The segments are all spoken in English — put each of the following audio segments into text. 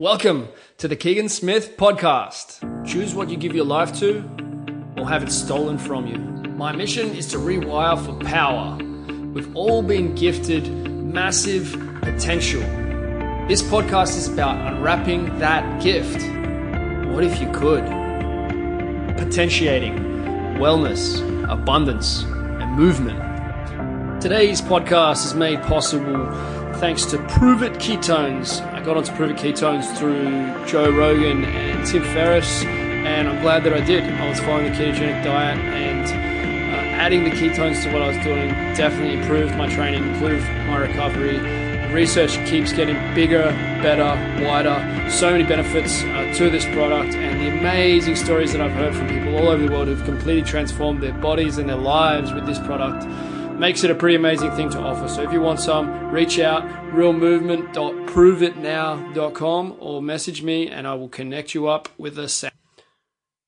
Welcome to the Keegan Smith podcast. Choose what you give your life to or have it stolen from you. My mission is to rewire for power. We've all been gifted massive potential. This podcast is about unwrapping that gift. What if you could? Potentiating wellness, abundance, and movement. Today's podcast is made possible thanks to Prove It Ketones. I got onto Prove It Ketones through Joe Rogan and Tim Ferriss, and I'm glad that I did. I was following the ketogenic diet and uh, adding the ketones to what I was doing definitely improved my training, improved my recovery. Research keeps getting bigger, better, wider. So many benefits uh, to this product, and the amazing stories that I've heard from people all over the world who've completely transformed their bodies and their lives with this product makes it a pretty amazing thing to offer. So if you want some, reach out, realmovement.proveitnow.com or message me and I will connect you up with a sound.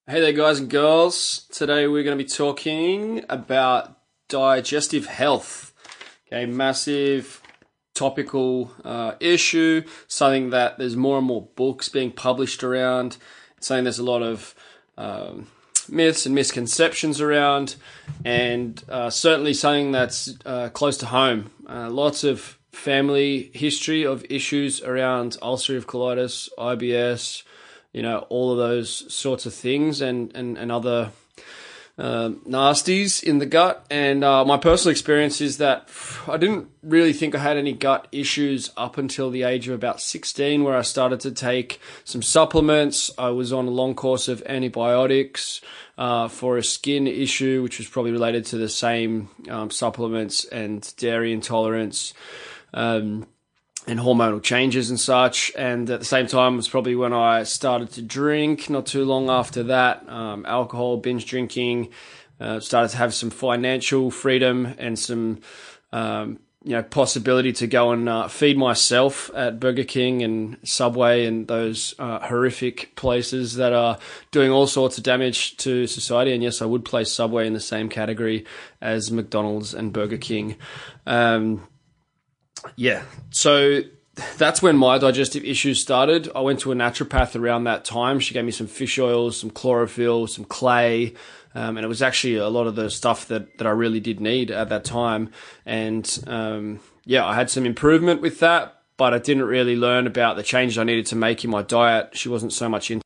Hey there, guys and girls. Today we're going to be talking about digestive health. Okay, massive topical uh, issue, something that there's more and more books being published around, something there's a lot of um, myths and misconceptions around, and uh, certainly something that's uh, close to home. Uh, lots of family history of issues around ulcerative colitis, IBS, you know, all of those sorts of things, and and, and other uh, nasties in the gut. And uh, my personal experience is that I didn't really think I had any gut issues up until the age of about 16, where I started to take some supplements. I was on a long course of antibiotics uh, for a skin issue, which was probably related to the same um, supplements and dairy intolerance. Um, and hormonal changes and such. And at the same time, was probably when I started to drink. Not too long after that, um, alcohol, binge drinking, uh, started to have some financial freedom and some um, you know possibility to go and uh, feed myself at Burger King and Subway and those uh, horrific places that are doing all sorts of damage to society. And yes, I would place Subway in the same category as McDonald's and Burger King. Um, yeah, so that's when my digestive issues started. I went to a naturopath around that time. She gave me some fish oils, some chlorophyll, some clay. Um, and it was actually a lot of the stuff that, that I really did need at that time. And um, yeah, I had some improvement with that, but I didn't really learn about the changes I needed to make in my diet. She wasn't so much into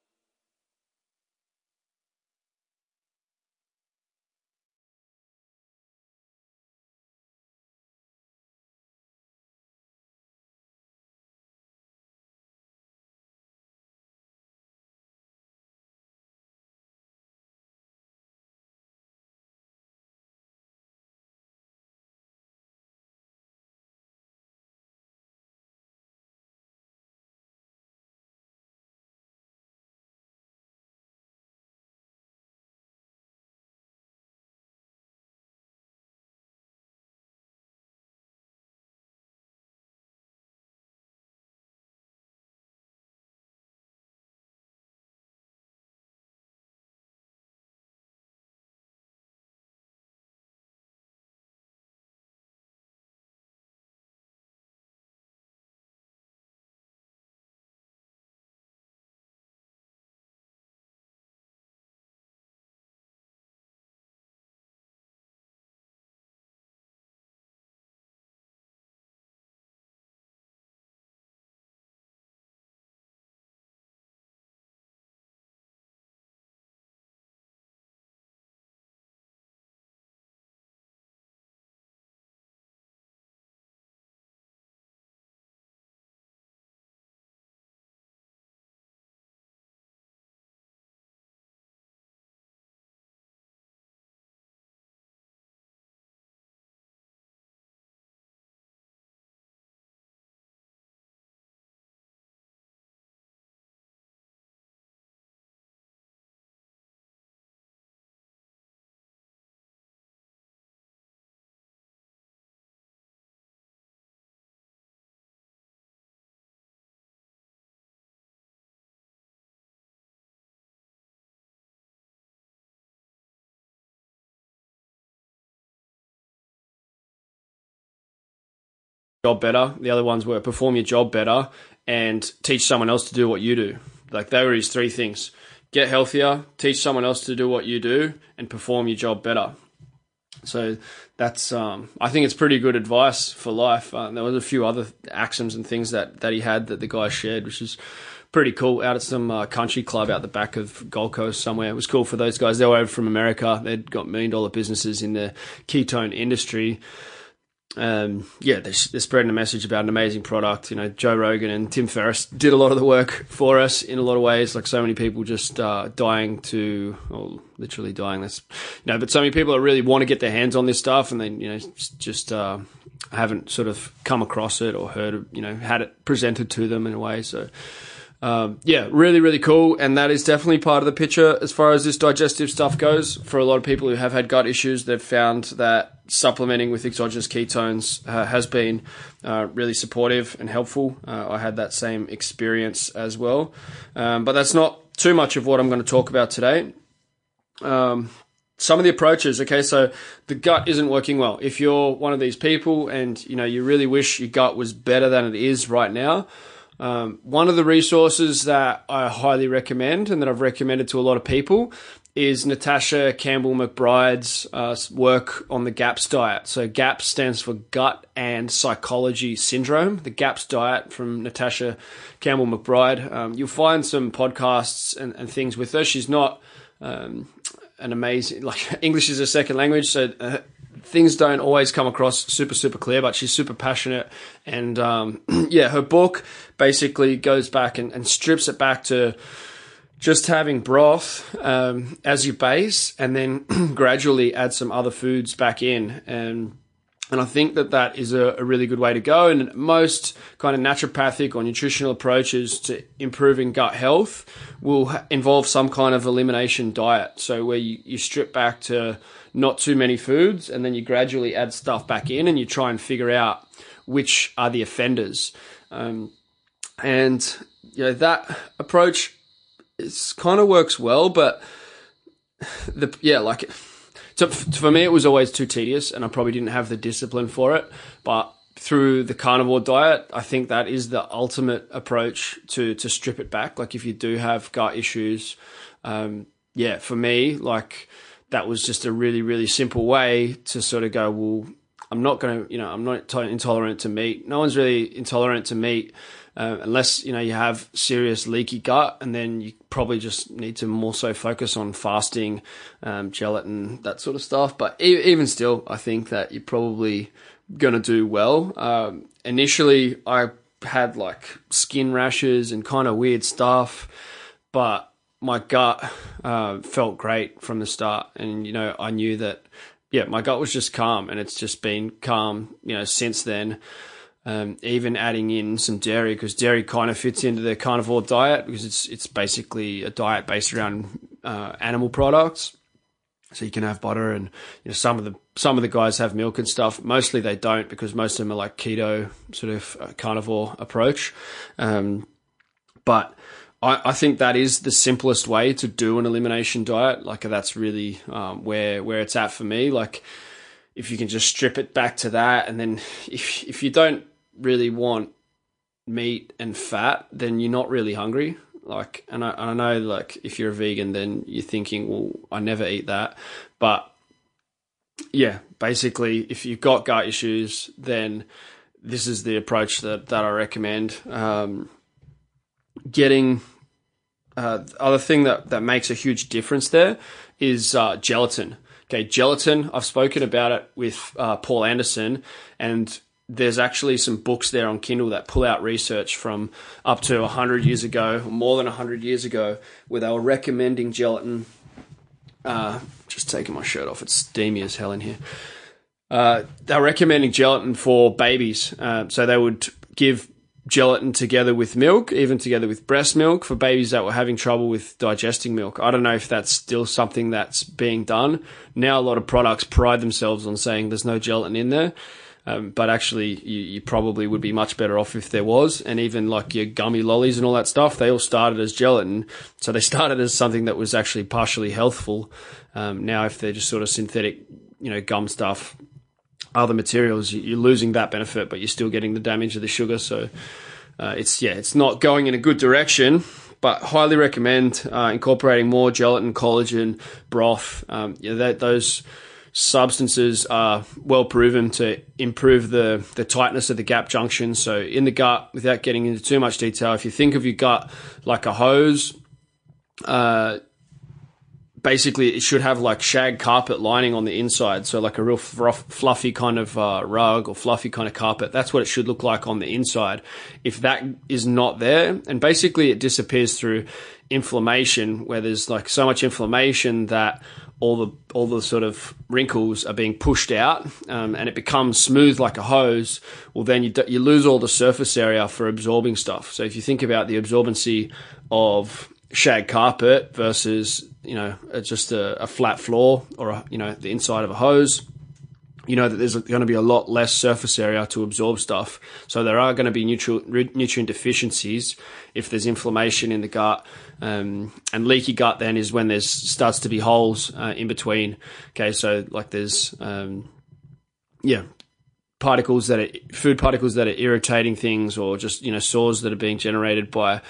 job better. The other ones were perform your job better and teach someone else to do what you do. Like they were his three things: get healthier, teach someone else to do what you do, and perform your job better. So that's um, I think it's pretty good advice for life. Uh, there was a few other axioms and things that that he had that the guy shared, which is pretty cool. Out at some uh, country club out the back of Gold Coast somewhere. It was cool for those guys. They were over from America. They'd got million dollar businesses in the ketone industry um, yeah, they're, they're, spreading a message about an amazing product. You know, Joe Rogan and Tim Ferriss did a lot of the work for us in a lot of ways. Like so many people just uh, dying to, or literally dying. This, you know, but so many people that really want to get their hands on this stuff, and they, you know, just uh, haven't sort of come across it or heard, you know, had it presented to them in a way. So um, yeah, really, really cool. And that is definitely part of the picture as far as this digestive stuff goes. For a lot of people who have had gut issues, they've found that supplementing with exogenous ketones uh, has been uh, really supportive and helpful. Uh, I had that same experience as well. Um, but that's not too much of what I'm going to talk about today. Um, some of the approaches okay so the gut isn't working well if you're one of these people and you know you really wish your gut was better than it is right now um, one of the resources that I highly recommend and that I've recommended to a lot of people is Natasha Campbell McBride's uh, work on the GAPS diet. So, GAPS stands for Gut and Psychology Syndrome, the GAPS diet from Natasha Campbell McBride. Um, you'll find some podcasts and, and, things with her. She's not um, an amazing, like, English is a second language, so uh, things don't always come across super super clear but she's super passionate and um, yeah her book basically goes back and, and, strips it back to just having broth um, as your base and then gradually add some other foods back in and and I think that that is a, a, really good way to go. And most kind of naturopathic or nutritional approaches to improving gut health will involve some kind of elimination diet. So where you, you strip back to not too many foods, and then you gradually add stuff back in, and you try and figure out which are the offenders. Um, and you know that approach is kind of works well, but the yeah, like so for me, it was always too tedious, and I probably didn't have the discipline for it. But through the carnivore diet, I think that is the ultimate approach to to strip it back. Like if you do have gut issues, um, yeah, for me, like that was just a really, really simple way to sort of go, well, I'm not going to, you know, I'm not intolerant to meat. No one's really intolerant to meat uh, unless, you know, you have serious leaky gut and then you probably just need to more so focus on fasting, um, gelatin, that sort of stuff. But e- even still, I think that you're probably going to do well. Um, initially, I had like skin rashes and kind of weird stuff, but my gut uh, felt great from the start, and you know I knew that yeah, my gut was just calm, and it's just been calm you know since then. Um, even adding in some dairy because dairy kind of fits into the carnivore diet because it's it's basically a diet based around uh, animal products. So you can have butter and you know some of the some of the guys have milk and stuff. Mostly they don't because most of them are like keto sort of uh, carnivore approach. Um, but I, I, think that is the simplest way to do an elimination diet. Like that's really um, where where it's at for me. Like if you can just strip it back to that, and then if if you don't really want meat and fat, then you're not really hungry. Like, and I, and I know like if you're a vegan, then you're thinking, well, I never eat that, but yeah, basically, if you've got gut issues, then this is the approach that that I recommend. Um, getting uh, the other thing that, that makes a huge difference there is uh, gelatin. Okay, gelatin, I've spoken about it with uh, Paul Anderson, and there's actually some books there on Kindle that pull out research from up to 100 years ago, more than 100 years ago, where they were recommending gelatin. Uh, just taking my shirt off, it's steamy as hell in here. Uh, they're recommending gelatin for babies. Uh, so they would give gelatin together with milk, even together with breast milk for babies that were having trouble with digesting milk. I don't know if that's still something that's being done. Now, a lot of products pride themselves on saying there's no gelatin in there. Um, but actually, you, you, probably would be much better off if there was. And even like your gummy lollies and all that stuff, they all started as gelatin. So they started as something that was actually partially healthful. Um, now, if they're just sort of synthetic, you know, gum stuff, other materials, you're losing that benefit, but you're still getting the damage of the sugar. So, uh, it's yeah, it's not going in a good direction. But highly recommend uh, incorporating more gelatin, collagen, broth. Um, yeah, that, those substances are well proven to improve the, the tightness of the gap junction. So, in the gut, without getting into too much detail, if you think of your gut like a hose, uh, basically it should have like shag carpet lining on the inside. So like a real fluffy kind of uh, rug or fluffy kind of carpet. That's what it should look like on the inside. If that is not there and basically it disappears through inflammation where there's like so much inflammation that all the all the sort of wrinkles are being pushed out um, and it becomes smooth like a hose well then you, you lose all the surface area for absorbing stuff. So if you think about the absorbency of shag carpet versus you know just a, a flat floor or a, you know the inside of a hose you know that there's going to be a lot less surface area to absorb stuff. So there are going to be nutrient, nutrient deficiencies if there's inflammation in the gut. Um, and leaky gut then is when there's starts to be holes uh, in between. Okay, so like there's um, yeah particles that are food particles that are irritating things or just you know sores that are being generated by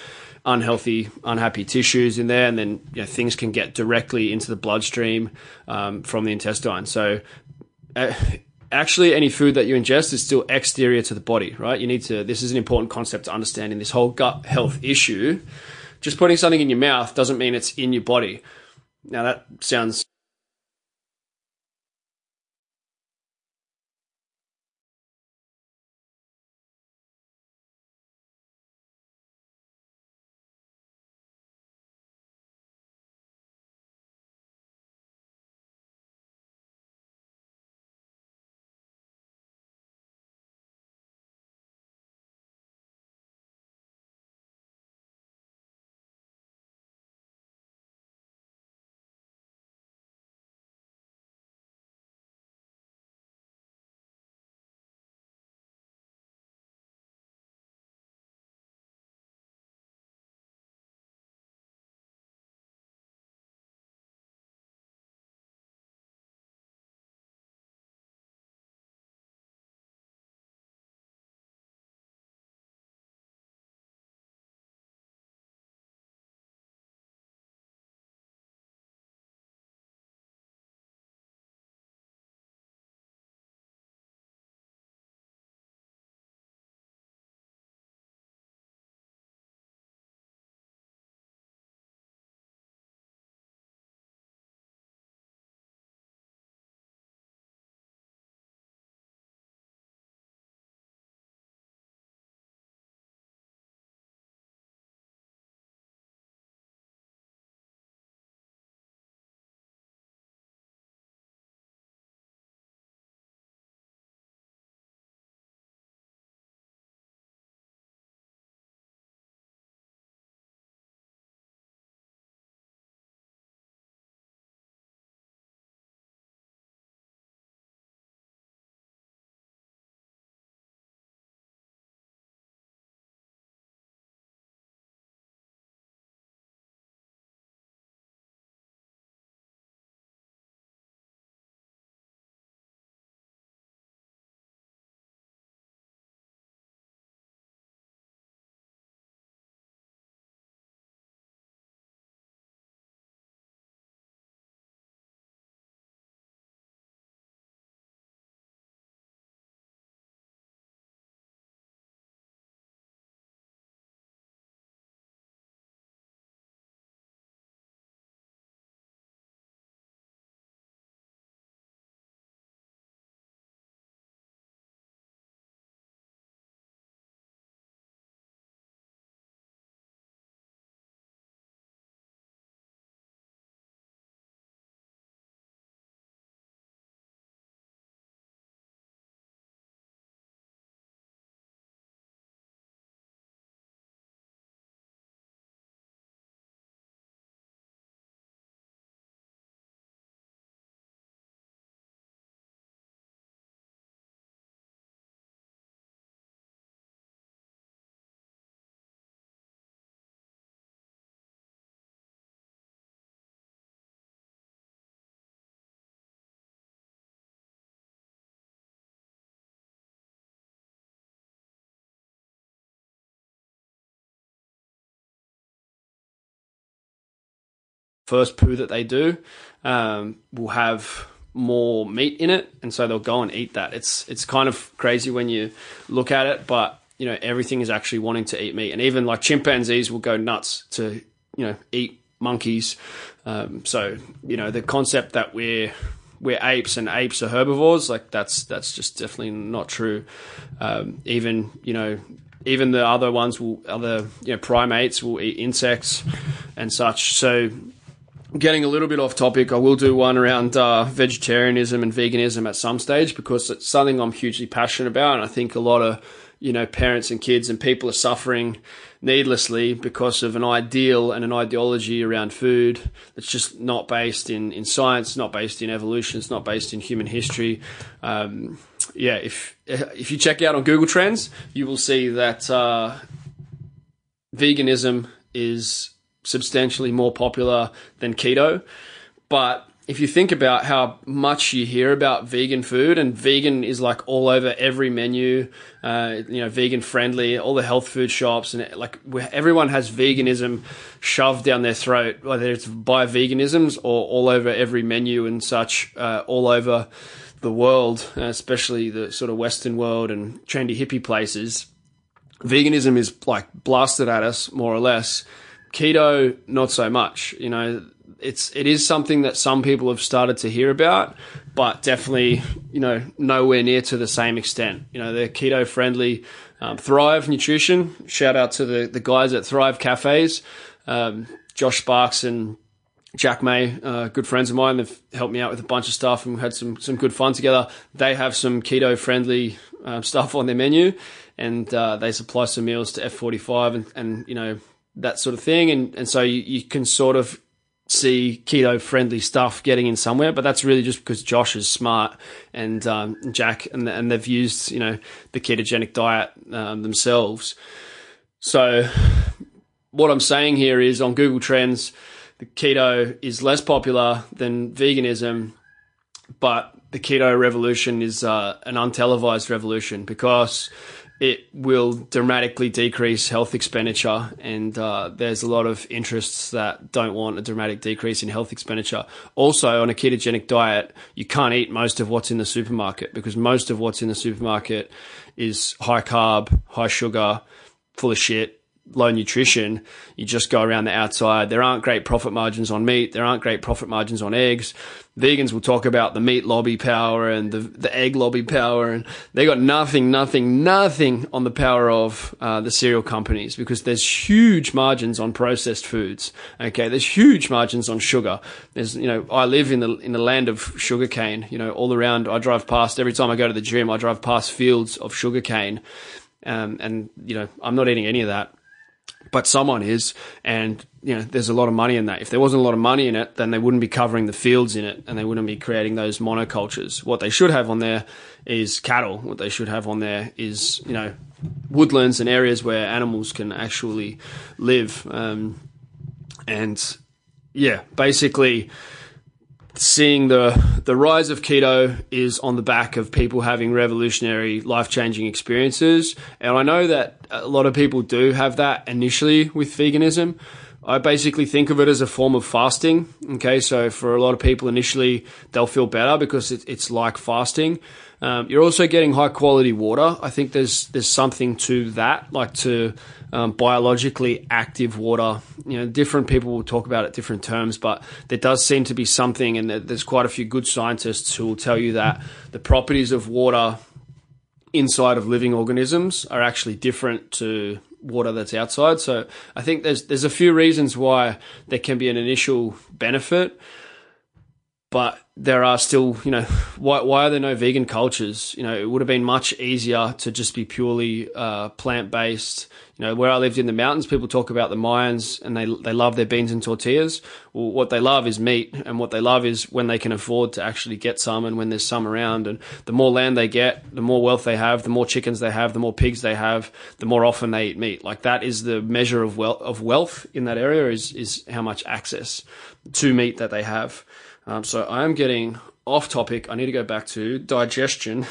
unhealthy, unhappy tissues in there, and then you know, things can get directly into the bloodstream um, from the intestine. So, uh, actually, any food that you ingest is still exterior to the body, right? You need to. This is an important concept to understand in this whole gut health issue. Just putting something in your mouth doesn't mean it's in your body. Now that sounds first poo that they do um, will have more meat in it, and so they'll go and eat that. It's it's kind of crazy when you look at it, but you know everything is actually wanting to eat meat, and even like chimpanzees will go nuts to you know eat monkeys. Um, so you know the concept that we're we're apes and apes are herbivores, like that's that's just definitely not true. Um, even you know even the other ones will other you know primates will eat insects and such. So getting a little bit off topic, I will do one around uh, vegetarianism and veganism at some stage because it's something I'm hugely passionate about, and I think a lot of you know parents and kids and people are suffering needlessly because of an ideal and an ideology around food that's just not based in, in science, not based in evolution, it's not based in human history. Um, yeah, if if you check out on Google Trends, you will see that uh, veganism is substantially more popular than keto. But if you think about how much you hear about vegan food, and vegan is like all over every menu, uh, you know, vegan friendly, all the health food shops, and like everyone has veganism shoved down their throat, whether it's by veganisms or all over every menu and such, uh, all over the world, especially the sort of Western world and trendy hippie places. Veganism is like blasted at us more or less keto, not so much. You know, it's it is something that some people have started to hear about, but definitely you know nowhere near to the same extent. You know, they're keto friendly. Um, Thrive Nutrition. Shout out to the the guys at Thrive Cafes, um, Josh Sparks and Jack May, uh, good friends of mine. They've helped me out with a bunch of stuff and had some some good fun together. They have some keto friendly um, stuff on their menu, and uh, they supply some meals to F45 and, and you know that sort of thing. And, and so you, you can sort of see keto friendly stuff getting in somewhere, but that's really just because Josh is smart and um, Jack, and, and they've used you know the ketogenic diet um, themselves. So what I'm saying here is on Google Trends, the keto is less popular than veganism, but the keto revolution is uh, an untelevised revolution because it will dramatically decrease health expenditure, and uh, there's a lot of interests that don't want a dramatic decrease in health expenditure. Also, on a ketogenic diet, you can't eat most of what's in the supermarket because most of what's in the supermarket is high carb, high sugar, full of shit, low nutrition, you just go around the outside. There aren't great profit margins on meat. There aren't great profit margins on eggs. Vegans will talk about the meat lobby power and the, the egg lobby power, and they got nothing, nothing, nothing on the power of uh, the cereal companies because there's huge margins on processed foods. Okay, there's huge margins on sugar. There's, you know, I live in the in the land of sugarcane. You know, all around. I drive past every time I go to the gym. I drive past fields of sugarcane. Um, and you know, I'm not eating any of that but someone is, and you know, there's a lot of money in that. If there wasn't a lot of money in it, then they wouldn't be covering the fields in it, and they wouldn't be creating those monocultures. What they should have on there is cattle. What they should have on there is you know, woodlands and areas where animals can actually live. Um, and yeah, basically seeing the the rise of keto is on the back of people having revolutionary life changing experiences, and I know that a lot of people do have that initially with veganism. I basically think of it as a form of fasting. Okay, so for a lot of people initially they'll feel better because it, it's like fasting. Um, you're also getting high quality water. I think there's there's something to that, like to um, biologically active water. You know, different people will talk about it different terms, but there does seem to be something, and there's quite a few good scientists who will tell you that the properties of water inside of living organisms are actually different to water that's outside. So I think there's there's a few reasons why there can be an initial benefit but there are still, you know, why, why are there no vegan cultures? You know, it would have been much easier to just be purely uh, plant based. You know, where I lived in the mountains, people talk about the Mayans and they they love their beans and tortillas. Well, what they love is meat, and what they love is when they can afford to actually get some, and when there's some around. And the more land they get, the more wealth they have, the more chickens they have, the more pigs they have, the more often they eat meat. Like that is the measure of wealth of wealth in that area is is how much access to meat that they have. Um, so I am getting off topic. I need to go back to digestion.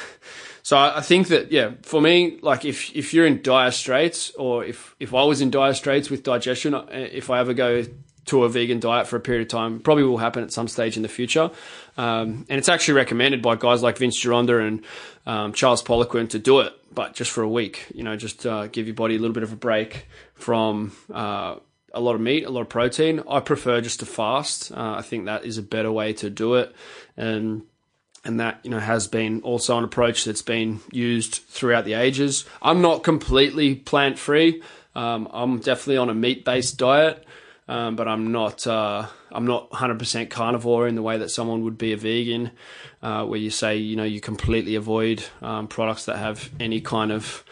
So I, think that yeah, for me, like if if you're in dire straits, or if if I was in dire straits with digestion, uh, if I ever go to a vegan diet for a period of time. Probably will happen at some stage in the future. Um, and it's actually recommended by guys like Vince Gironda and um, Charles Poliquin to do it, but just for a week. You know, just uh, give your body a little bit of a break from uh, a lot of meat, a lot of protein. I prefer just to fast. Uh, I think that is a better way to do it, and and that you know has been also an approach that's been used throughout the ages. I'm not completely plant free. Um, I'm definitely on a meat based diet um, but I'm not uh, I'm not 100% carnivore in the way that someone would be a vegan, uh, where you say you know you completely avoid um, products that have any kind of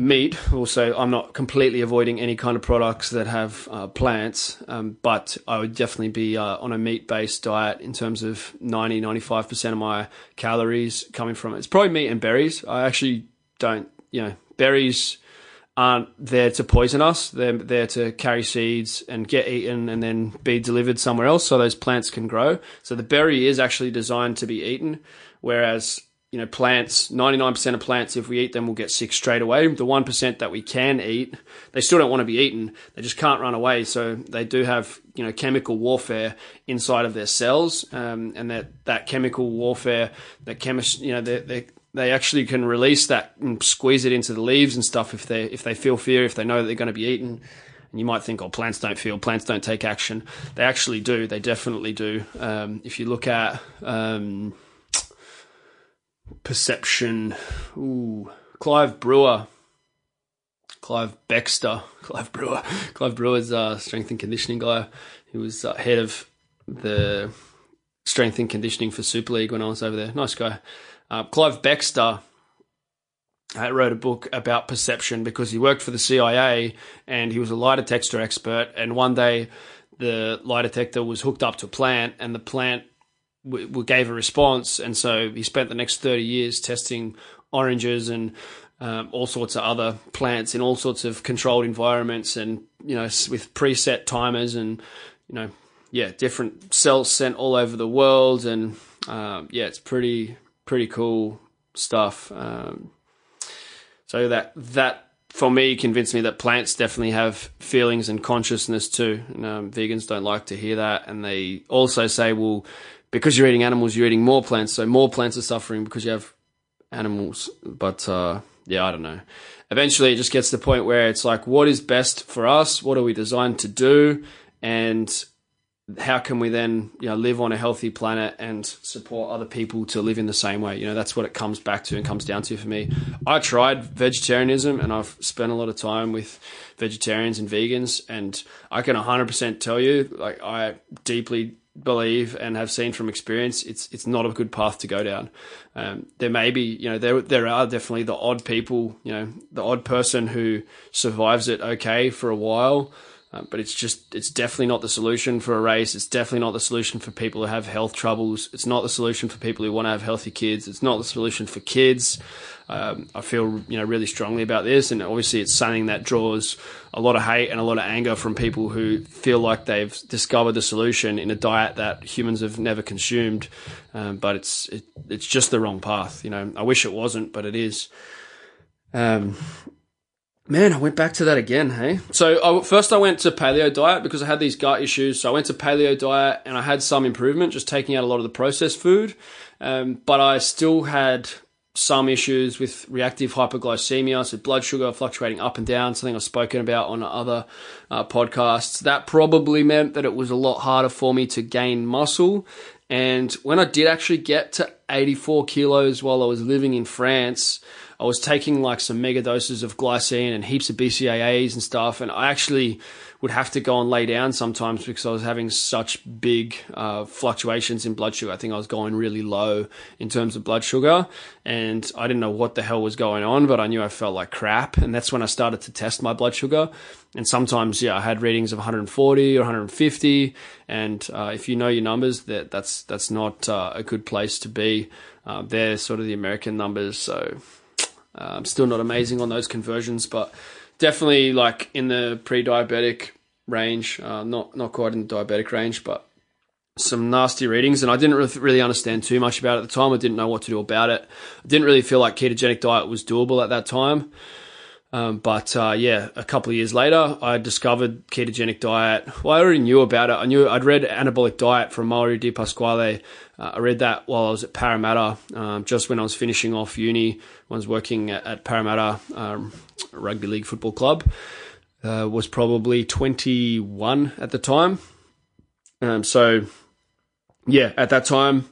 meat. Also, I'm not completely avoiding any kind of products that have uh, plants, um, but I would definitely be uh, on a meat based diet in terms of 90 95% of my calories coming from it. It's probably meat and berries. I actually don't, you know, berries aren't there to poison us. They're there to carry seeds and get eaten and then be delivered somewhere else so those plants can grow. So the berry is actually designed to be eaten, whereas you know plants 99% of plants if we eat them we'll get sick straight away the 1% that we can eat they still don't want to be eaten they just can't run away so they do have you know chemical warfare inside of their cells um, and that that chemical warfare that chemist you know they they they actually can release that and squeeze it into the leaves and stuff if they if they feel fear, if they know that they're going to be eaten. And you might think, oh, plants don't feel, plants don't take action. They actually do. They definitely do. Um, if you look at um, perception, ooh, Clive Brewer, Clive Backster, Clive Brewer, Clive Brewer's uh, strength and conditioning guy. He was uh, head of the strength and conditioning for Super League when I was over there. Nice guy. Uh, Clive Backster uh, wrote a book about perception because he worked for the CIA and he was a lie detector expert. And one day, the lie detector was hooked up to a plant, and the plant w- w- gave a response. And so he spent the next thirty years testing oranges and um, all sorts of other plants in all sorts of controlled environments, and you know, with preset timers and you know, yeah, different cells sent all over the world, and um, yeah, it's pretty pretty cool stuff. Um, so that that for me convinced me that plants definitely have feelings and consciousness too. And, um, vegans don't like to hear that, and they also say, well, because you're eating animals, you're eating more plants, so more plants are suffering because you have animals. But uh, yeah, I don't know. Eventually, it just gets to the point where it's like, what is best for us? What are we designed to do? And how can we then you know live on a healthy planet and support other people to live in the same way you know that's what it comes back to and comes down to for me i tried vegetarianism and i've spent a lot of time with vegetarians and vegans and i can 100% tell you like i deeply believe and have seen from experience it's it's not a good path to go down. Um, there may be you know there there are definitely the odd people you know the odd person who survives it okay for a while um, but it's just, it's definitely not the solution for a race. It's definitely not the solution for people who have health troubles. It's not the solution for people who want to have healthy kids. It's not the solution for kids. Um, I feel, you know, really strongly about this. And obviously it's something that draws a lot of hate and a lot of anger from people who feel like they've discovered the solution in a diet that humans have never consumed. Um, but it's, it, it's just the wrong path. You know, I wish it wasn't, but it is. Um, Man, I went back to that again, hey? So I, first I went to paleo diet because I had these gut issues. So I went to paleo diet and I had some improvement, just taking out a lot of the processed food. Um, but I still had some issues with reactive hypoglycemia, so blood sugar fluctuating up and down, something I've spoken about on other uh, podcasts. That probably meant that it was a lot harder for me to gain muscle. And when I did actually get to 84 kilos while I was living in France, I was taking like some mega doses of glycine and heaps of BCAAs and stuff, and I actually would have to go and lay down sometimes because I was having such big uh, fluctuations in blood sugar. I think I was going really low in terms of blood sugar, and I didn't know what the hell was going on, but I knew I felt like crap, and that's when I started to test my blood sugar. And sometimes, yeah, I had readings of 140 or 150, and uh, if you know your numbers, that that's that's not uh, a good place to be. Uh, they're sort of the American numbers, so um, still not amazing on those conversions, but definitely like in the pre-diabetic range. Uh, not not quite in the diabetic range, but some nasty readings. And I didn't really understand too much about it at the time. I didn't know what to do about it. I didn't really feel like ketogenic diet was doable at that time. Um, but uh, yeah, a couple of years later, I discovered ketogenic diet. Well, I already knew about it. I knew I'd read Anabolic Diet from Mauro Di Pasquale. Uh, I read that while I was at Parramatta, um, just when I was finishing off uni. I was working at, at Parramatta um, Rugby League Football Club. Uh, was probably 21 at the time. Um, so yeah, at that time,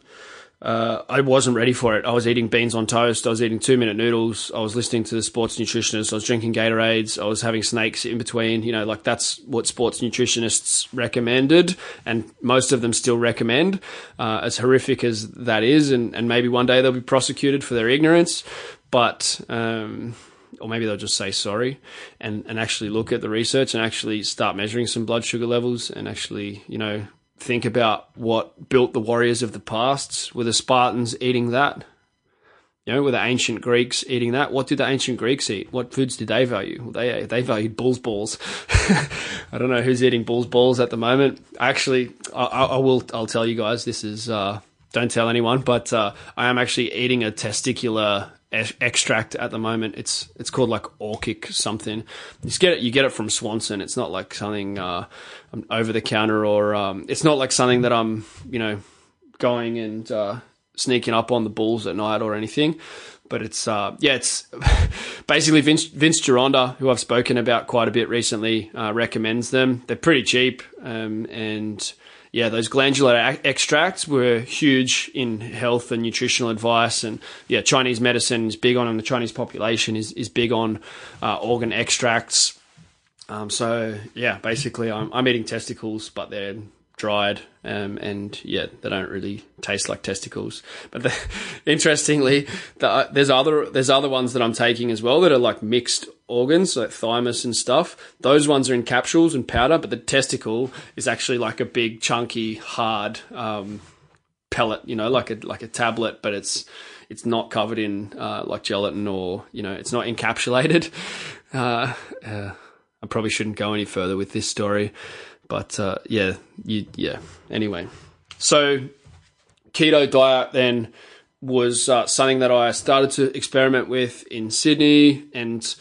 uh, I wasn't ready for it. I was eating beans on toast. I was eating two minute noodles. I was listening to the sports nutritionists. I was drinking Gatorades. I was having snakes in between. You know, like that's what sports nutritionists recommended, and most of them still recommend. Uh, as horrific as that is, and, and maybe one day they'll be prosecuted for their ignorance, but. Um, or maybe they'll just say sorry and, and actually look at the research and actually start measuring some blood sugar levels and actually, you know, think about what built the warriors of the past. Were the Spartans eating that? You know, were the ancient Greeks eating that? What did the ancient Greeks eat? What foods did they value? Well, they they valued bull's balls. I don't know who's eating bull's balls at the moment. Actually, I, I will. I'll tell you guys. This is uh, don't tell anyone, but uh, I am actually eating a testicular extract at the moment. It's it's called like Orchic something. You get it. You get it from Swanson. It's not like something uh, over the counter or um, it's not like something that I'm you know going and uh, sneaking up on the bulls at night or anything. But it's uh, yeah, it's basically Vince, Vince Gironda, who I've spoken about quite a bit recently, uh, recommends them. They're pretty cheap um, and yeah, those glandular extracts were huge in health and nutritional advice. And yeah, Chinese medicine is big on, and the Chinese population is, is big on uh, organ extracts. Um, so yeah, basically, I'm, I'm eating testicles, but they're dried, um, and yeah, they don't really taste like testicles. But the, interestingly, the, uh, there's other there's other ones that I'm taking as well that are like mixed organs, like thymus and stuff. Those ones are in capsules and powder, but the testicle is actually like a big, chunky, hard um, pellet. You know, like a like a tablet, but it's it's not covered in uh, like gelatin or you know, it's not encapsulated. Uh, uh, I probably shouldn't go any further with this story. But uh, yeah, you, yeah. Anyway, so keto diet then was uh, something that I started to experiment with in Sydney, and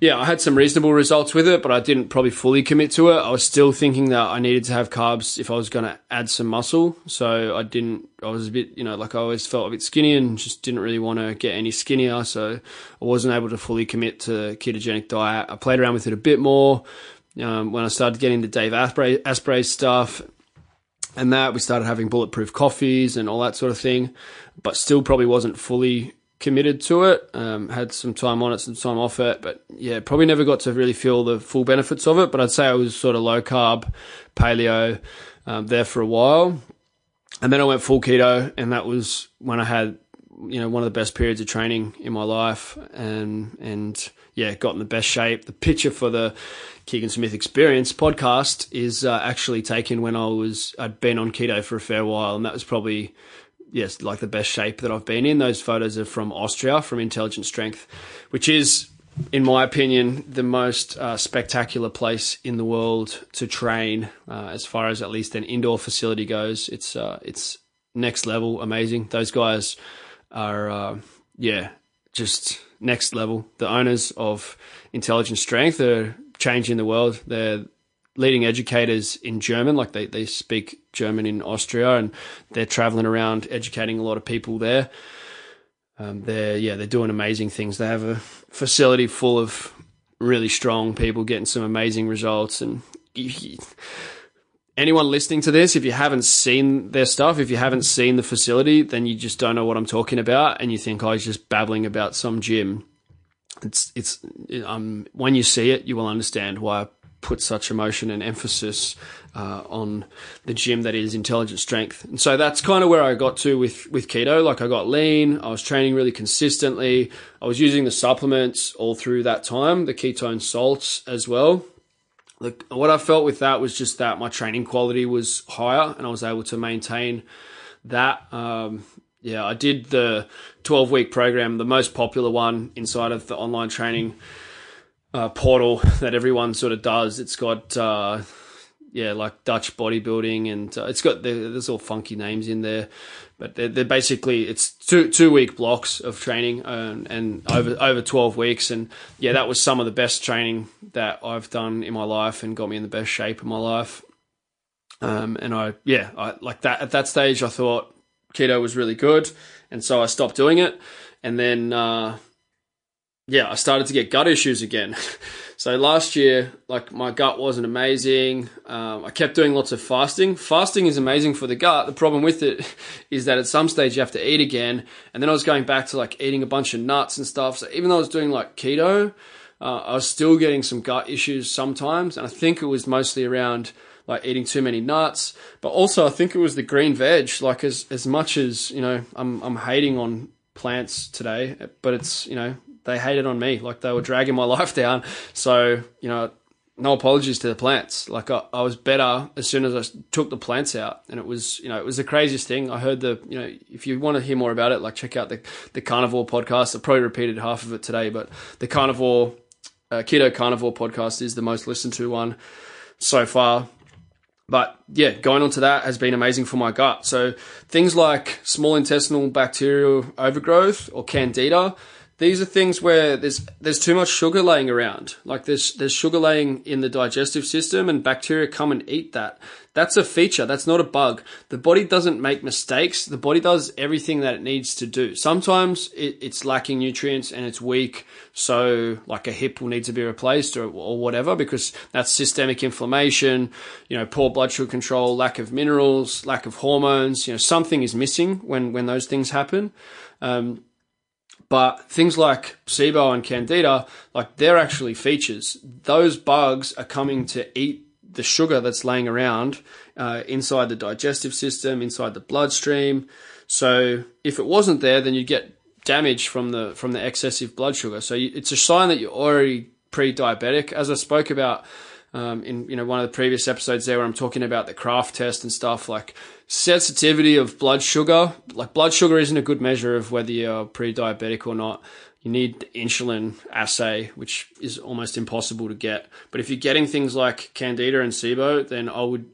yeah, I had some reasonable results with it, but I didn't probably fully commit to it. I was still thinking that I needed to have carbs if I was going to add some muscle, so I didn't. I was a bit, you know, like I always felt a bit skinny and just didn't really want to get any skinnier, so I wasn't able to fully commit to ketogenic diet. I played around with it a bit more, um, when I started getting the Dave Asprey, Asprey stuff and that, we started having bulletproof coffees and all that sort of thing, but still probably wasn't fully committed to it. Um, had some time on it, some time off it, but yeah, probably never got to really feel the full benefits of it. But I'd say I was sort of low carb, paleo um, there for a while, and then I went full keto, and that was when I had you know one of the best periods of training in my life, and and yeah, got in the best shape. The picture for the Keegan Smith Experience podcast is uh, actually taken when I was I'd been on keto for a fair while, and that was probably yes like the best shape that I've been in. Those photos are from Austria, from Intelligent Strength, which is, in my opinion, the most uh, spectacular place in the world to train, uh, as far as at least an indoor facility goes. It's uh, it's next level, amazing. Those guys are uh, yeah just next level. The owners of Intelligent Strength are changing the world. They're leading educators in German, like they, they speak German in Austria, and they're traveling around educating a lot of people there. Um, they're yeah, they're doing amazing things. They have a facility full of really strong people getting some amazing results. And anyone listening to this, if you haven't seen their stuff, if you haven't seen the facility, then you just don't know what I'm talking about, and you think I was just babbling about some gym it's it's um, when you see it, you will understand why I put such emotion and emphasis uh, on the gym that is intelligent strength. And so that's kind of where I got to with with keto. Like I got lean, I was training really consistently. I was using the supplements all through that time, the ketone salts as well. Like what I felt with that was just that my training quality was higher, and I was able to maintain that. Um, yeah, I did the 12 week program, the most popular one inside of the online training uh, portal that everyone sort of does. It's got uh, yeah, like Dutch bodybuilding, and uh, it's got there's all funky names in there, but they're, they're basically it's two two week blocks of training and, and over over twelve weeks, and yeah, that was some of the best training that I've done in my life, and got me in the best shape of my life. Um, and I yeah, I like that at that stage, I thought keto was really good, and so I stopped doing it, and then. Uh, yeah, I started to get gut issues again. so last year, like my gut wasn't amazing. Um, I kept doing lots of fasting. Fasting is amazing for the gut. The problem with it is that at some stage you have to eat again. And then I was going back to like eating a bunch of nuts and stuff. So even though I was doing like keto, uh, I was still getting some gut issues sometimes. And I think it was mostly around like eating too many nuts, but also I think it was the green veg. Like as as much as you know, I'm I'm hating on plants today, but it's you know they hated on me. Like they were dragging my life down. So, you know, no apologies to the plants. Like I, I, was better as soon as I took the plants out, and it was you know it was the craziest thing. I heard the you know if you want to hear more about it, like check out the the carnivore podcast. I probably repeated half of it today, but the carnivore uh, keto carnivore podcast is the most listened to one so far. But yeah, going on to that has been amazing for my gut. So things like small intestinal bacterial overgrowth or candida these are things where there's there's too much sugar laying around. Like there's there's sugar laying in the digestive system, and bacteria come and eat that. That's a feature. That's not a bug. The body doesn't make mistakes. The body does everything that it needs to do. Sometimes it, it's lacking nutrients and it's weak, so like a hip will need to be replaced or, or whatever because that's systemic inflammation. You know, poor blood sugar control, lack of minerals, lack of hormones. You know, something is missing when when those things happen. Um, but things like SIBO and Candida, like they're actually features. Those bugs are coming to eat the sugar that's laying around uh, inside the digestive system, inside the bloodstream. So if it wasn't there, then you'd get damage from the from the excessive blood sugar. So you, it's a sign that you're already pre-diabetic. As I spoke about um, in you know one of the previous episodes there, where I'm talking about the Kraft test and stuff, like sensitivity of blood sugar. Like blood sugar isn't a good measure of whether you're pre-diabetic or not. You need the insulin assay, which is almost impossible to get. But if you're getting things like candida and SIBO, then I would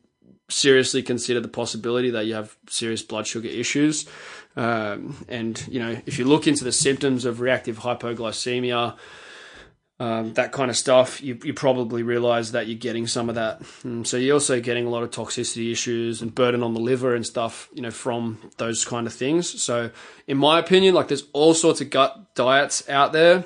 seriously consider the possibility that you have serious blood sugar issues. Um, and you know, if you look into the symptoms of reactive hypoglycemia, um, that kind of stuff, you, you probably realize that you're getting some of that. And mm, so you're also getting a lot of toxicity issues and burden on the liver and stuff, you know, from those kind of things. So, in my opinion, like there's all sorts of gut diets out there.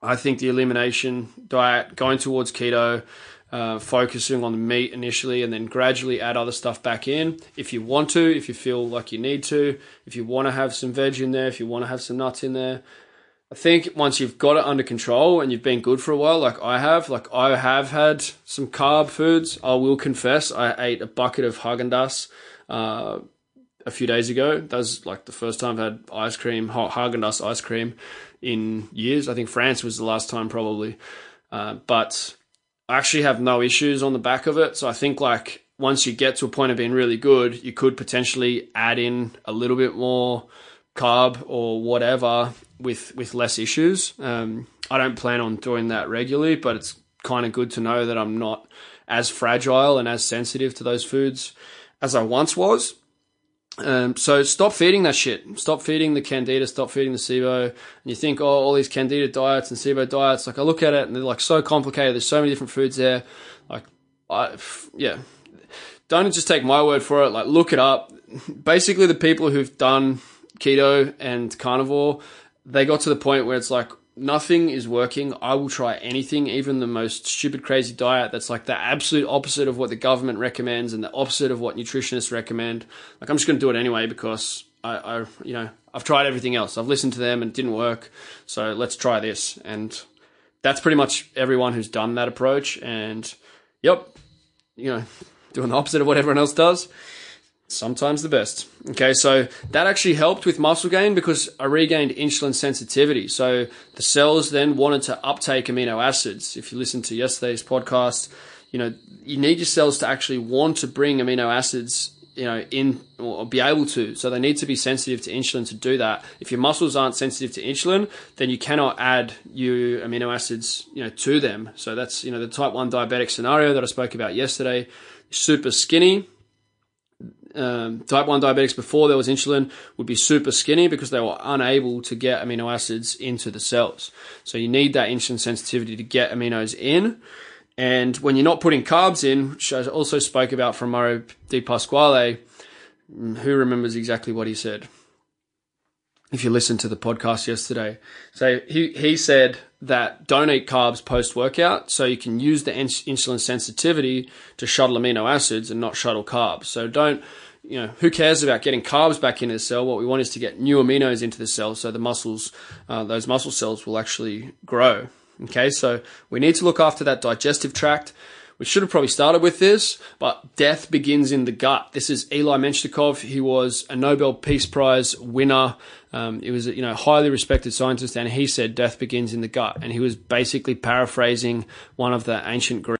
I think the elimination diet, going towards keto, uh, focusing on the meat initially and then gradually add other stuff back in if you want to, if you feel like you need to, if you want to have some veg in there, if you want to have some nuts in there. I think once you've got it under control and you've been good for a while, like I have, like I have had some carb foods. I will confess, I ate a bucket of Haagen Dazs uh, a few days ago. That was like the first time I've had ice cream, Haagen Dazs ice cream in years. I think France was the last time probably, uh, but I actually have no issues on the back of it. So I think like once you get to a point of being really good, you could potentially add in a little bit more carb or whatever with with less issues. Um, I don't plan on doing that regularly, but it's kind of good to know that I'm not as fragile and as sensitive to those foods as I once was. Um, so stop feeding that shit. Stop feeding the candida. Stop feeding the SIBO. And you think, oh, all these candida diets and SIBO diets. Like I look at it and they're like so complicated. There's so many different foods there. Like, I, yeah. Don't just take my word for it. Like look it up. Basically, the people who've done keto and carnivore they got to the point where it's like nothing is working. I will try anything, even the most stupid, crazy diet that's like the absolute opposite of what the government recommends and the opposite of what nutritionists recommend. Like I'm just going to do it anyway because I, I, you know, I've tried everything else. I've listened to them and it didn't work. So let's try this. And that's pretty much everyone who's done that approach. And yep, you know, doing the opposite of what everyone else does sometimes the best. Okay, so that actually helped with muscle gain because I regained insulin sensitivity. So the cells then wanted to uptake amino acids. If you listen to yesterday's podcast, you know, you need your cells to actually want to bring amino acids you know, in or be able to. So they need to be sensitive to insulin to do that. If your muscles aren't sensitive to insulin, then you cannot add your amino acids, you know, to them. So that's, you know, the type 1 diabetic scenario that I spoke about yesterday. Super skinny. Um, type 1 diabetics before there was insulin would be super skinny because they were unable to get amino acids into the cells. So you need that insulin sensitivity to get aminos in. And when you're not putting carbs in, which I also spoke about from Mauro Di Pasquale, mm, who remembers exactly what he said? If you listened to the podcast yesterday, so he, he said that don't eat carbs post workout, so you can use the insulin sensitivity to shuttle amino acids and not shuttle carbs. So don't, you know, who cares about getting carbs back into the cell? What we want is to get new aminos into the cell, so the muscles, uh, those muscle cells will actually grow. Okay, so we need to look after that digestive tract. We should have probably started with this, but death begins in the gut. This is Elie Metchnikoff. He was a Nobel Peace Prize winner. Um, he was a you know highly respected scientist, and he said death begins in the gut. And he was basically paraphrasing one of the ancient Greek.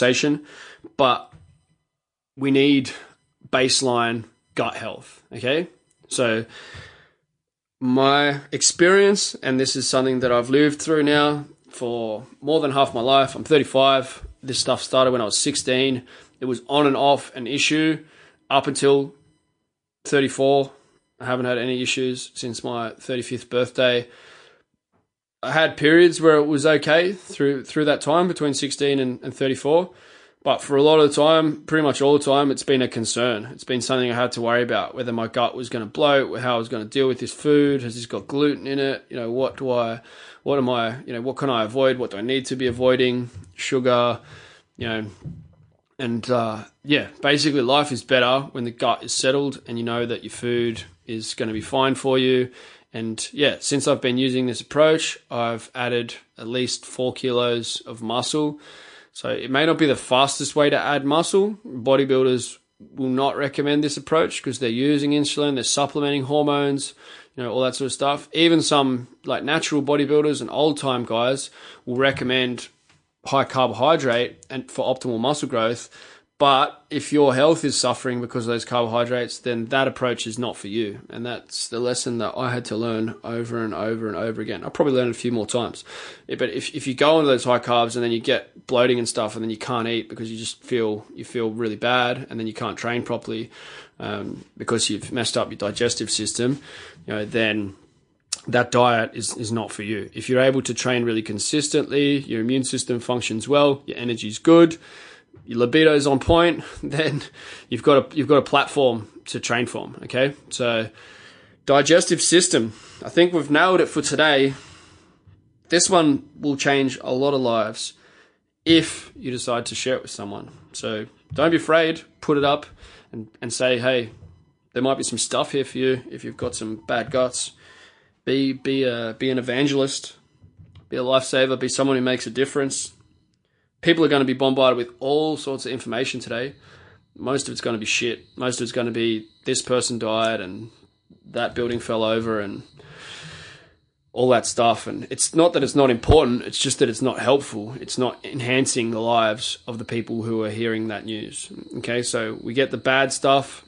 Conversation, but we need baseline gut health. Okay. So, my experience, and this is something that I've lived through now for more than half my life. I'm 35. This stuff started when I was 16. It was on and off an issue up until 34. I haven't had any issues since my 35th birthday. I had periods where it was okay through through that time between 16 and, and 34. But for a lot of the time, pretty much all the time, it's been a concern. It's been something I had to worry about whether my gut was going to bloat, how I was going to deal with this food. Has this got gluten in it? You know, what do I, what am I, you know, what can I avoid? What do I need to be avoiding? Sugar, you know, and uh, yeah, basically life is better when the gut is settled and you know that your food is going to be fine for you. And yeah, since I've been using this approach, I've added at least four kilos of muscle so it may not be the fastest way to add muscle. Bodybuilders will not recommend this approach because they're using insulin, they're supplementing hormones, you know, all that sort of stuff. Even some like natural bodybuilders and old time guys will recommend high carbohydrate and for optimal muscle growth but if your health is suffering because of those carbohydrates, then that approach is not for you. And that's the lesson that I had to learn over and over and over again. I probably learned a few more times. But if, if you go into those high carbs and then you get bloating and stuff and then you can't eat because you just feel, you feel really bad and then you can't train properly, um, because you've messed up your digestive system, you know, then that diet is, is not for you. If you're able to train really consistently, your immune system functions well, your energy's good, your libido's on point, then you've got a you've got a platform to train from. Okay, so digestive system. I think we've nailed it for today. This one will change a lot of lives if you decide to share it with someone. So don't be afraid. Put it up and, and say, hey, there might be some stuff here for you if you've got some bad guts. Be be a be an evangelist. Be a lifesaver. Be someone who makes a difference people are going to be bombarded with all sorts of information today. Most of it's going to be shit. Most of it's going to be this person died and that building fell over and all that stuff. And it's not that it's not important, it's just that it's not helpful. It's not enhancing the lives of the people who are hearing that news. Okay, so we get the bad stuff,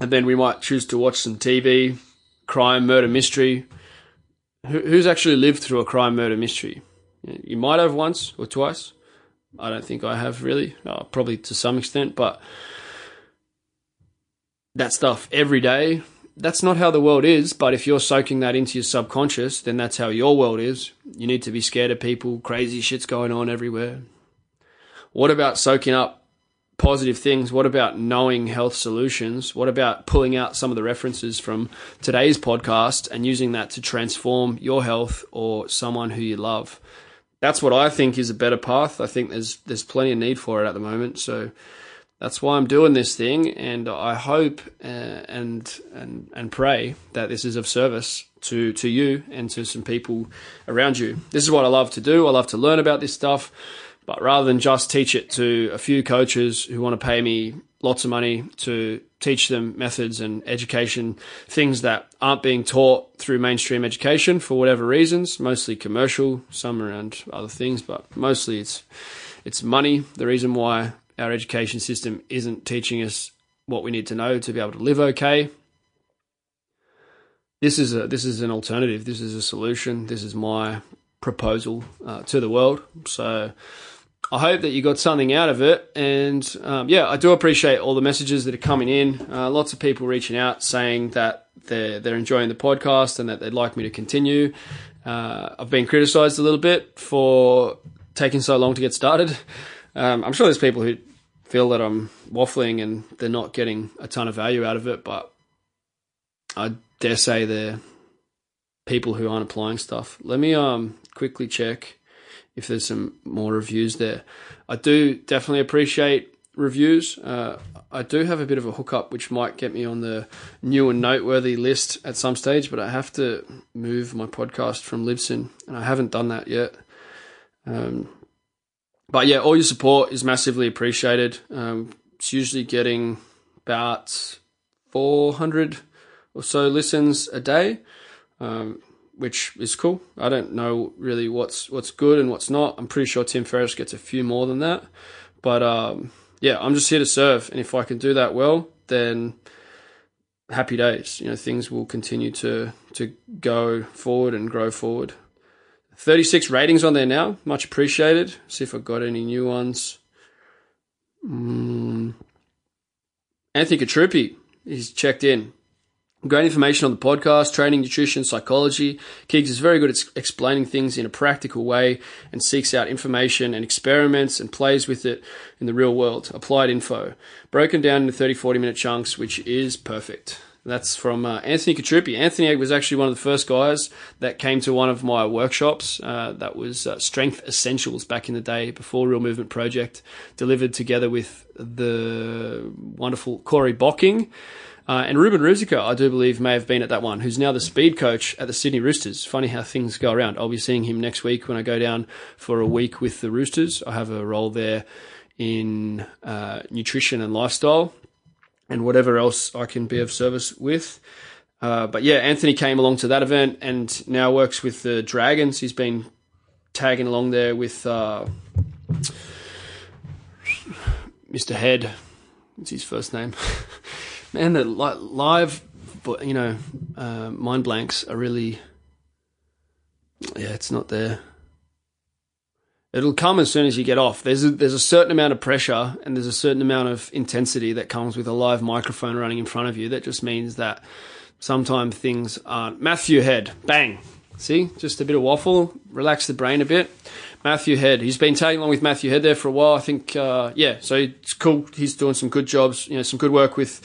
and then we might choose to watch some TV, crime, murder, mystery. Who's actually lived through a crime, murder, mystery? You might have once or twice. I don't think I have really, uh, probably to some extent, but that stuff every day, that's not how the world is. But if you're soaking that into your subconscious, then that's how your world is. You need to be scared of people, crazy shit's going on everywhere. What about soaking up positive things? What about knowing health solutions? What about pulling out some of the references from today's podcast and using that to transform your health or someone who you love? That's what I think is a better path. I think there's there's plenty of need for it at the moment. So that's why I'm doing this thing, and I hope uh, and and and pray that this is of service to to you and to some people around you. This is what I love to do. I love to learn about this stuff, but rather than just teach it to a few coaches who want to pay me lots of money to teach them methods and education, things that aren't being taught through mainstream education for whatever reasons, mostly commercial, some around other things, but mostly it's it's money. The reason why our education system isn't teaching us what we need to know to be able to live okay. This is a this is an alternative. This is a solution. This is my proposal uh, to the world. So I hope that you got something out of it. And um, yeah, I do appreciate all the messages that are coming in. Uh, lots of people reaching out saying that they're, they're enjoying the podcast and that they'd like me to continue. Uh, I've been criticized a little bit for taking so long to get started. Um, I'm sure there's people who feel that I'm waffling and they're not getting a ton of value out of it, but I dare say they're people who aren't applying stuff. Let me um, quickly check if there's some more reviews there. I do definitely appreciate reviews. Uh, I do have a bit of a hookup which might get me on the new and noteworthy list at some stage, but I have to move my podcast from Libsyn, and I haven't done that yet. Um, but yeah, all your support is massively appreciated. Um, it's usually getting about 400 or so listens a day. Um, which is cool. I don't know really what's what's good and what's not. I'm pretty sure Tim Ferriss gets a few more than that, but um, yeah, I'm just here to serve, and if I can do that well, then happy days. You know, things will continue to to go forward and grow forward. 36 ratings on there now, much appreciated. See if I got any new ones. Mm. Anthony Katrupi, he's checked in. Great information on the podcast, training, nutrition, psychology. Keegs is very good at explaining things in a practical way and seeks out information and experiments and plays with it in the real world. Applied info. Broken down into 30, 40 minute chunks, which is perfect. That's from uh, Anthony Katrupi. Anthony was actually one of the first guys that came to one of my workshops. Uh, that was uh, Strength Essentials back in the day before Real Movement Project, delivered together with the wonderful Corey Bocking. Uh, and Ruben Ruzica, I do believe, may have been at that one, who's now the speed coach at the Sydney Roosters. Funny how things go around. I'll be seeing him next week when I go down for a week with the Roosters. I have a role there in uh, nutrition and lifestyle and whatever else I can be of service with. Uh, but yeah, Anthony came along to that event and now works with the Dragons. He's been tagging along there with uh, Mr. Head. What's his first name? Man, the li- live, you know, uh, mind blanks are really. Yeah, it's not there. It'll come as soon as you get off. There's a, there's a certain amount of pressure and there's a certain amount of intensity that comes with a live microphone running in front of you. That just means that sometimes things aren't. Matthew Head, bang. See, just a bit of waffle, relax the brain a bit. Matthew Head, he's been tagging along with Matthew Head there for a while. I think, uh, yeah, so it's cool. He's doing some good jobs, you know, some good work with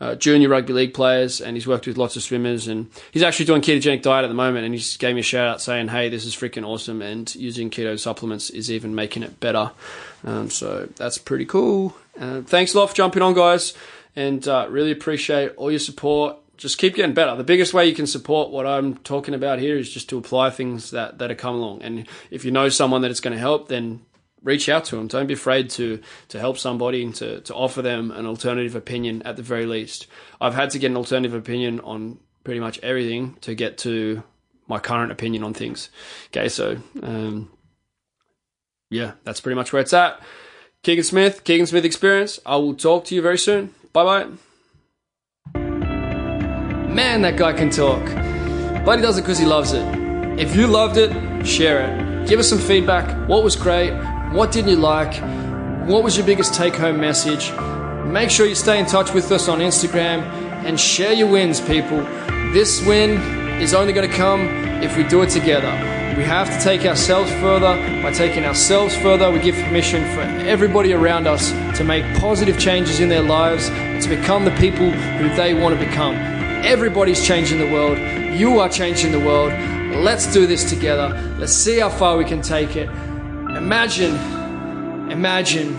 uh, junior rugby league players, and he's worked with lots of swimmers. And he's actually doing ketogenic diet at the moment, and he just gave me a shout out saying, "Hey, this is freaking awesome!" And using keto supplements is even making it better. Um, so that's pretty cool. Uh, thanks a lot for jumping on, guys, and uh, really appreciate all your support. Just keep getting better. The biggest way you can support what I'm talking about here is just to apply things that that are come along. And if you know someone that it's going to help, then reach out to them. Don't be afraid to to help somebody and to, to offer them an alternative opinion at the very least. I've had to get an alternative opinion on pretty much everything to get to my current opinion on things. Okay, so um, yeah, that's pretty much where it's at. Keegan Smith, Keegan Smith Experience. I will talk to you very soon. Bye bye. Man, that guy can talk. But he does it because he loves it. If you loved it, share it. Give us some feedback. What was great? What didn't you like? What was your biggest take home message? Make sure you stay in touch with us on Instagram and share your wins, people. This win is only going to come if we do it together. We have to take ourselves further. By taking ourselves further, we give permission for everybody around us to make positive changes in their lives and to become the people who they want to become. Everybody's changing the world. You are changing the world. Let's do this together. Let's see how far we can take it. Imagine, imagine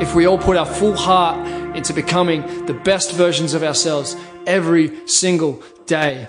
if we all put our full heart into becoming the best versions of ourselves every single day.